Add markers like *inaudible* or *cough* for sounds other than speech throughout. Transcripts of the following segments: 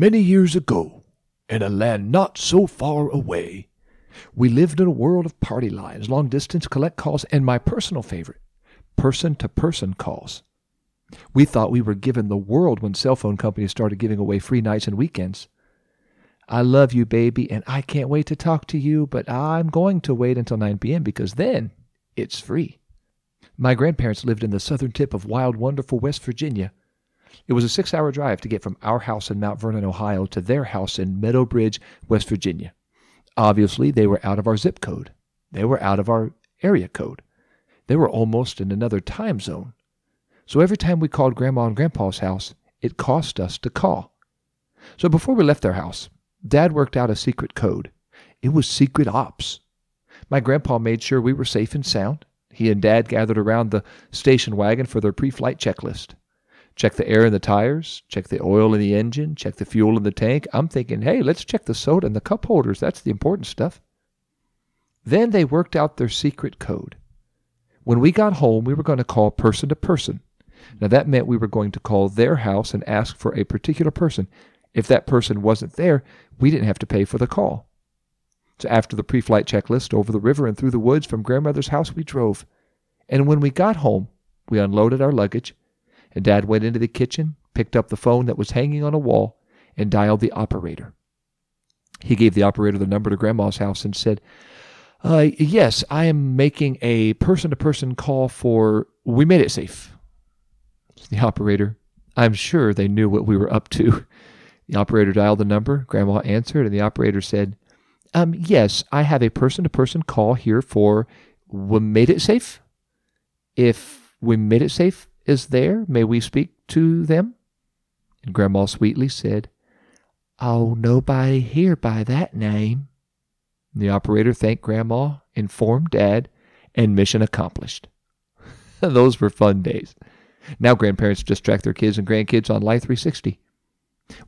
Many years ago, in a land not so far away, we lived in a world of party lines, long distance collect calls, and my personal favorite, person to person calls. We thought we were given the world when cell phone companies started giving away free nights and weekends. I love you, baby, and I can't wait to talk to you, but I'm going to wait until 9 p.m. because then it's free. My grandparents lived in the southern tip of wild, wonderful West Virginia. It was a six hour drive to get from our house in Mount Vernon, Ohio to their house in Meadow Bridge, West Virginia. Obviously, they were out of our zip code. They were out of our area code. They were almost in another time zone. So every time we called Grandma and Grandpa's house, it cost us to call. So before we left their house, Dad worked out a secret code. It was secret ops. My grandpa made sure we were safe and sound. He and Dad gathered around the station wagon for their pre flight checklist. Check the air in the tires, check the oil in the engine, check the fuel in the tank. I'm thinking, hey, let's check the soda and the cup holders. That's the important stuff. Then they worked out their secret code. When we got home, we were going to call person to person. Now, that meant we were going to call their house and ask for a particular person. If that person wasn't there, we didn't have to pay for the call. So after the pre-flight checklist, over the river and through the woods from grandmother's house we drove. And when we got home, we unloaded our luggage, and Dad went into the kitchen, picked up the phone that was hanging on a wall, and dialed the operator. He gave the operator the number to Grandma's house and said, uh, Yes, I am making a person to person call for. We made it safe. The operator, I'm sure they knew what we were up to. The operator dialed the number. Grandma answered, and the operator said, um, Yes, I have a person to person call here for We Made It Safe. If We Made It Safe is there, may we speak to them? And Grandma sweetly said, Oh, nobody here by that name. The operator thanked Grandma, informed Dad, and mission accomplished. *laughs* Those were fun days. Now grandparents just track their kids and grandkids on Life 360.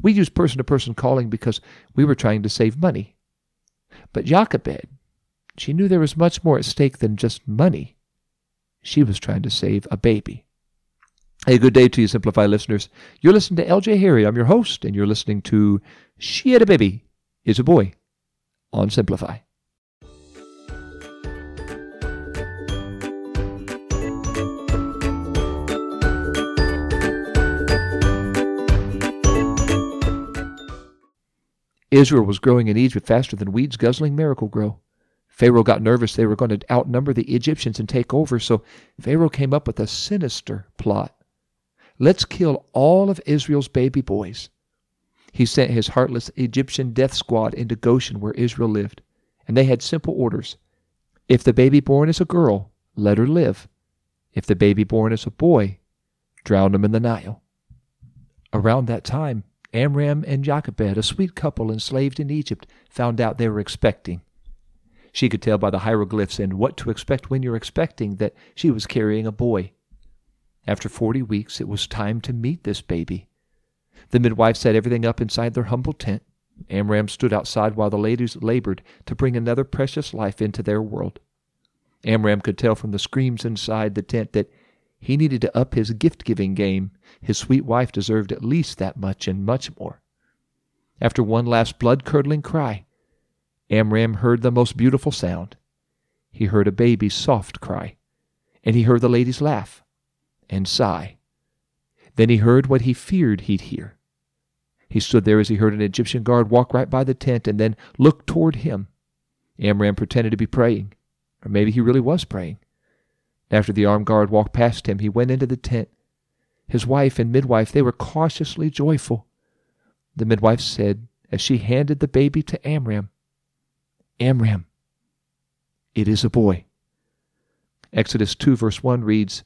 We use person to person calling because we were trying to save money. But Jochebed, she knew there was much more at stake than just money. She was trying to save a baby. Hey, good day to you, Simplify listeners. You're listening to LJ Harry. I'm your host, and you're listening to She Had a Baby is a Boy on Simplify. Israel was growing in Egypt faster than weeds guzzling Miracle-Gro. Pharaoh got nervous they were going to outnumber the Egyptians and take over, so Pharaoh came up with a sinister plot. Let's kill all of Israel's baby boys. He sent his heartless Egyptian death squad into Goshen where Israel lived, and they had simple orders. If the baby born is a girl, let her live. If the baby born is a boy, drown him in the Nile. Around that time, Amram and Jochebed, a sweet couple enslaved in Egypt, found out they were expecting. She could tell by the hieroglyphs and what to expect when you're expecting that she was carrying a boy. After forty weeks, it was time to meet this baby. The midwife set everything up inside their humble tent. Amram stood outside while the ladies labored to bring another precious life into their world. Amram could tell from the screams inside the tent that he needed to up his gift giving game. His sweet wife deserved at least that much and much more. After one last blood curdling cry, Amram heard the most beautiful sound. He heard a baby's soft cry, and he heard the ladies laugh and sigh. Then he heard what he feared he'd hear. He stood there as he heard an Egyptian guard walk right by the tent and then look toward him. Amram pretended to be praying, or maybe he really was praying. After the armed guard walked past him, he went into the tent. His wife and midwife, they were cautiously joyful. The midwife said, as she handed the baby to Amram, Amram, it is a boy. Exodus 2, verse 1 reads,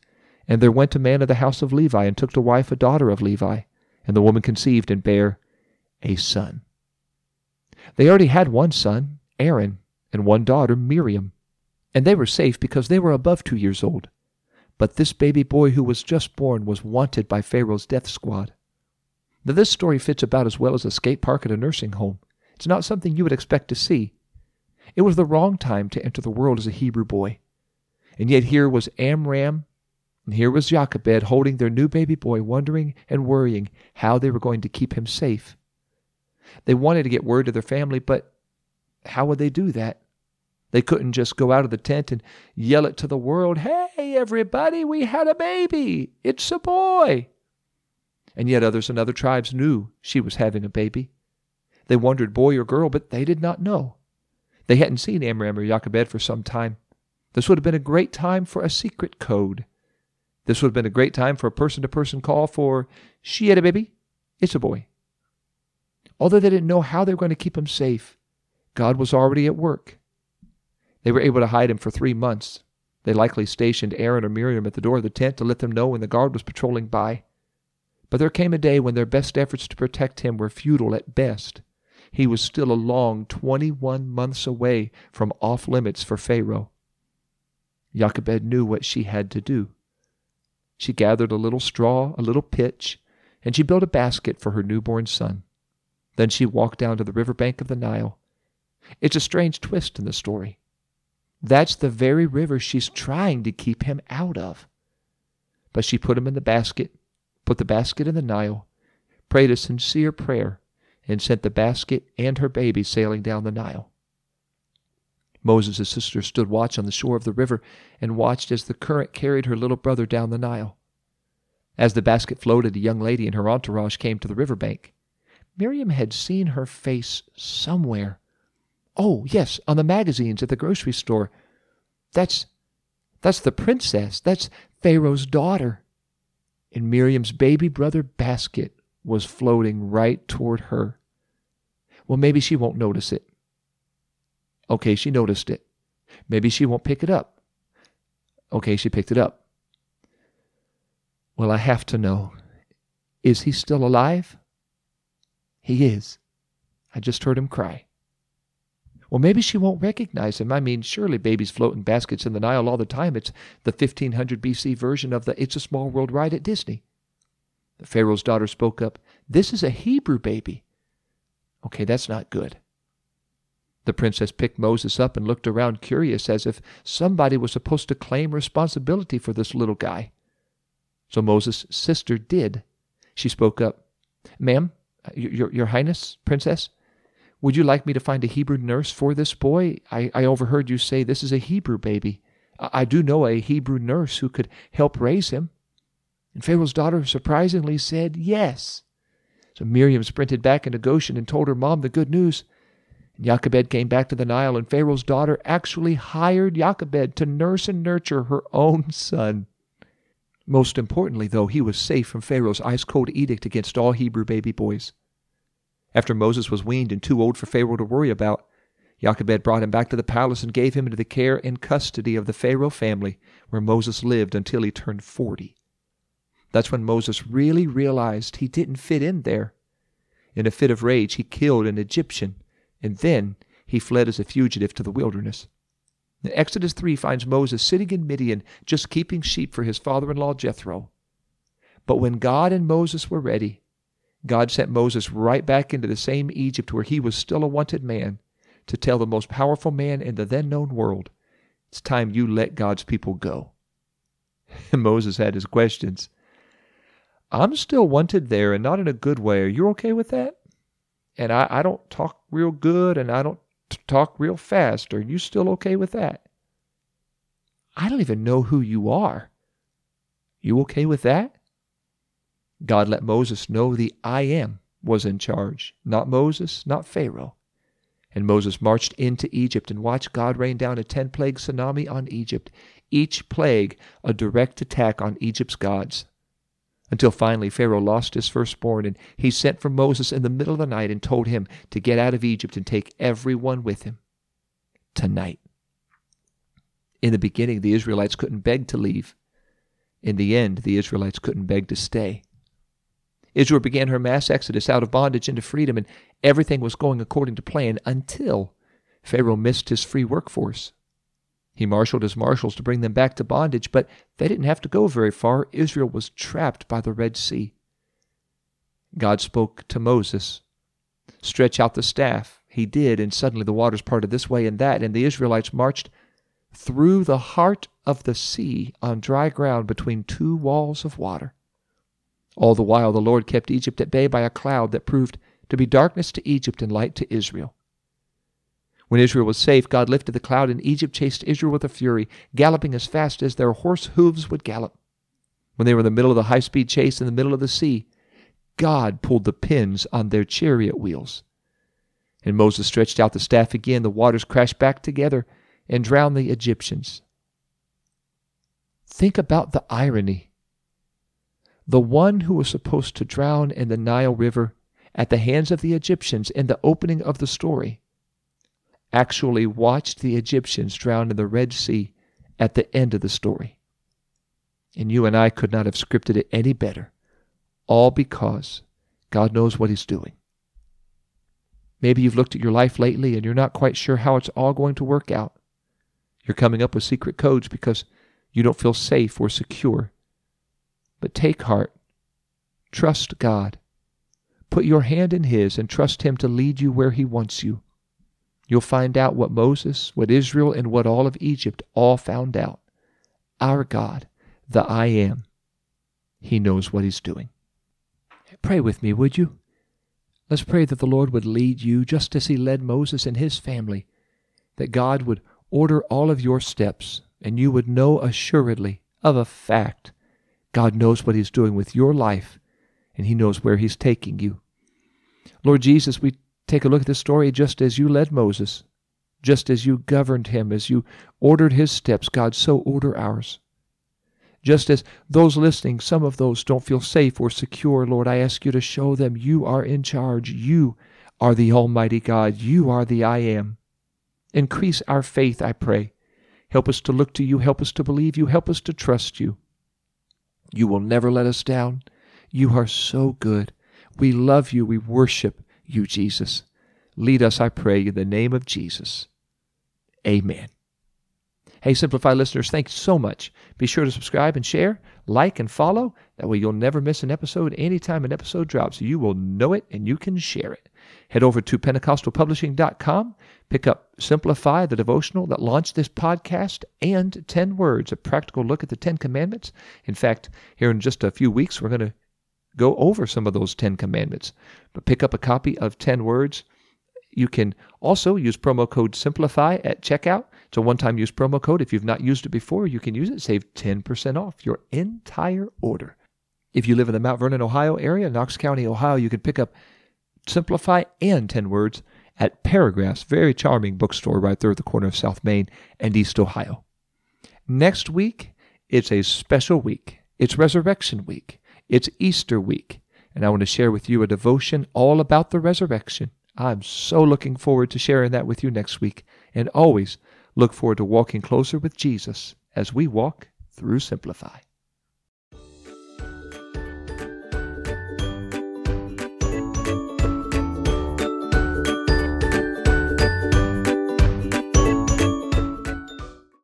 And there went a man of the house of Levi, and took to wife a daughter of Levi, and the woman conceived and bare a son. They already had one son, Aaron, and one daughter, Miriam and they were safe because they were above two years old. But this baby boy who was just born was wanted by Pharaoh's death squad. Now, this story fits about as well as a skate park at a nursing home. It's not something you would expect to see. It was the wrong time to enter the world as a Hebrew boy. And yet here was Amram, and here was Jochebed holding their new baby boy, wondering and worrying how they were going to keep him safe. They wanted to get word to their family, but how would they do that? They couldn't just go out of the tent and yell it to the world, Hey, everybody, we had a baby. It's a boy. And yet others in other tribes knew she was having a baby. They wondered, boy or girl, but they did not know. They hadn't seen Amram or Jochebed for some time. This would have been a great time for a secret code. This would have been a great time for a person to person call for, She had a baby. It's a boy. Although they didn't know how they were going to keep him safe, God was already at work. They were able to hide him for three months. They likely stationed Aaron or Miriam at the door of the tent to let them know when the guard was patrolling by. But there came a day when their best efforts to protect him were futile at best. He was still a long 21 months away from off limits for Pharaoh. Jochebed knew what she had to do. She gathered a little straw, a little pitch, and she built a basket for her newborn son. Then she walked down to the river bank of the Nile. It's a strange twist in the story. That's the very river she's trying to keep him out of. But she put him in the basket put the basket in the Nile, prayed a sincere prayer, and sent the basket and her baby sailing down the Nile. Moses' sister stood watch on the shore of the river and watched as the current carried her little brother down the Nile. As the basket floated, a young lady and her entourage came to the river bank. Miriam had seen her face somewhere. Oh, yes, on the magazines at the grocery store. That's that's the princess. That's Pharaoh's daughter and Miriam's baby brother basket was floating right toward her. Well, maybe she won't notice it. Okay, she noticed it. Maybe she won't pick it up. Okay, she picked it up. Well, I have to know. Is he still alive? He is. I just heard him cry. Well, maybe she won't recognize him. I mean, surely babies float in baskets in the Nile all the time. It's the 1500 BC version of the It's a Small World ride at Disney. The Pharaoh's daughter spoke up. This is a Hebrew baby. Okay, that's not good. The princess picked Moses up and looked around curious as if somebody was supposed to claim responsibility for this little guy. So Moses' sister did. She spoke up. Ma'am, uh, your, your Highness, Princess, would you like me to find a Hebrew nurse for this boy? I, I overheard you say this is a Hebrew baby. I, I do know a Hebrew nurse who could help raise him. And Pharaoh's daughter surprisingly said yes. So Miriam sprinted back into Goshen and told her mom the good news. And Jochebed came back to the Nile, and Pharaoh's daughter actually hired Jochebed to nurse and nurture her own son. Most importantly, though, he was safe from Pharaoh's ice cold edict against all Hebrew baby boys. After Moses was weaned and too old for Pharaoh to worry about, Jochebed brought him back to the palace and gave him into the care and custody of the Pharaoh family, where Moses lived until he turned forty. That's when Moses really realized he didn't fit in there. In a fit of rage, he killed an Egyptian, and then he fled as a fugitive to the wilderness. Exodus 3 finds Moses sitting in Midian, just keeping sheep for his father in law Jethro. But when God and Moses were ready, God sent Moses right back into the same Egypt where he was still a wanted man to tell the most powerful man in the then known world, it's time you let God's people go. *laughs* Moses had his questions. I'm still wanted there and not in a good way. Are you okay with that? And I, I don't talk real good and I don't t- talk real fast. Are you still okay with that? I don't even know who you are. You okay with that? God let Moses know the I am was in charge, not Moses, not Pharaoh. And Moses marched into Egypt and watched God rain down a 10 plague tsunami on Egypt, each plague a direct attack on Egypt's gods. Until finally Pharaoh lost his firstborn, and he sent for Moses in the middle of the night and told him to get out of Egypt and take everyone with him. Tonight. In the beginning, the Israelites couldn't beg to leave. In the end, the Israelites couldn't beg to stay. Israel began her mass exodus out of bondage into freedom, and everything was going according to plan until Pharaoh missed his free workforce. He marshaled his marshals to bring them back to bondage, but they didn't have to go very far. Israel was trapped by the Red Sea. God spoke to Moses Stretch out the staff. He did, and suddenly the waters parted this way and that, and the Israelites marched through the heart of the sea on dry ground between two walls of water. All the while, the Lord kept Egypt at bay by a cloud that proved to be darkness to Egypt and light to Israel. When Israel was safe, God lifted the cloud, and Egypt chased Israel with a fury, galloping as fast as their horse hooves would gallop. When they were in the middle of the high speed chase in the middle of the sea, God pulled the pins on their chariot wheels. And Moses stretched out the staff again. The waters crashed back together and drowned the Egyptians. Think about the irony. The one who was supposed to drown in the Nile River at the hands of the Egyptians in the opening of the story actually watched the Egyptians drown in the Red Sea at the end of the story. And you and I could not have scripted it any better, all because God knows what He's doing. Maybe you've looked at your life lately and you're not quite sure how it's all going to work out. You're coming up with secret codes because you don't feel safe or secure. But take heart. Trust God. Put your hand in His and trust Him to lead you where He wants you. You'll find out what Moses, what Israel, and what all of Egypt all found out. Our God, the I am, He knows what He's doing. Pray with me, would you? Let's pray that the Lord would lead you just as He led Moses and his family, that God would order all of your steps, and you would know assuredly of a fact God knows what He's doing with your life, and He knows where He's taking you. Lord Jesus, we take a look at this story just as you led Moses, just as you governed him, as you ordered his steps, God, so order ours. Just as those listening, some of those don't feel safe or secure, Lord, I ask you to show them you are in charge. You are the Almighty God. You are the I am. Increase our faith, I pray. Help us to look to you. Help us to believe you. Help us to trust you. You will never let us down. You are so good. We love you. We worship you, Jesus. Lead us, I pray, in the name of Jesus. Amen. Hey, Simplify listeners, thanks so much. Be sure to subscribe and share, like and follow. That way you'll never miss an episode anytime an episode drops. You will know it and you can share it. Head over to PentecostalPublishing.com, pick up Simplify, the devotional that launched this podcast, and 10 Words, a practical look at the Ten Commandments. In fact, here in just a few weeks, we're going to go over some of those 10 commandments. But pick up a copy of 10 Words. You can also use promo code SIMPLIFY at checkout. It's a one time use promo code. If you've not used it before, you can use it, save 10% off your entire order. If you live in the Mount Vernon, Ohio area, Knox County, Ohio, you can pick up Simplify and 10 Words at Paragraphs, very charming bookstore right there at the corner of South Main and East Ohio. Next week, it's a special week. It's Resurrection Week. It's Easter week, and I want to share with you a devotion all about the resurrection. I'm so looking forward to sharing that with you next week, and always look forward to walking closer with Jesus as we walk through Simplify.